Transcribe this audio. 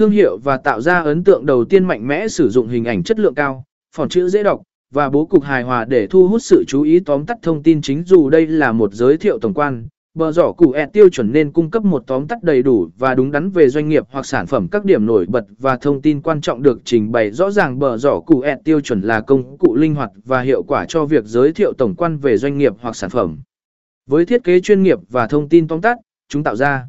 Thương hiệu và tạo ra ấn tượng đầu tiên mạnh mẽ sử dụng hình ảnh chất lượng cao, phỏng chữ dễ đọc, và bố cục hài hòa để thu hút sự chú ý tóm tắt thông tin chính dù đây là một giới thiệu tổng quan. Bờ giỏ củ e tiêu chuẩn nên cung cấp một tóm tắt đầy đủ và đúng đắn về doanh nghiệp hoặc sản phẩm các điểm nổi bật và thông tin quan trọng được trình bày rõ ràng bờ giỏ củ e tiêu chuẩn là công cụ linh hoạt và hiệu quả cho việc giới thiệu tổng quan về doanh nghiệp hoặc sản phẩm. Với thiết kế chuyên nghiệp và thông tin tóm tắt, chúng tạo ra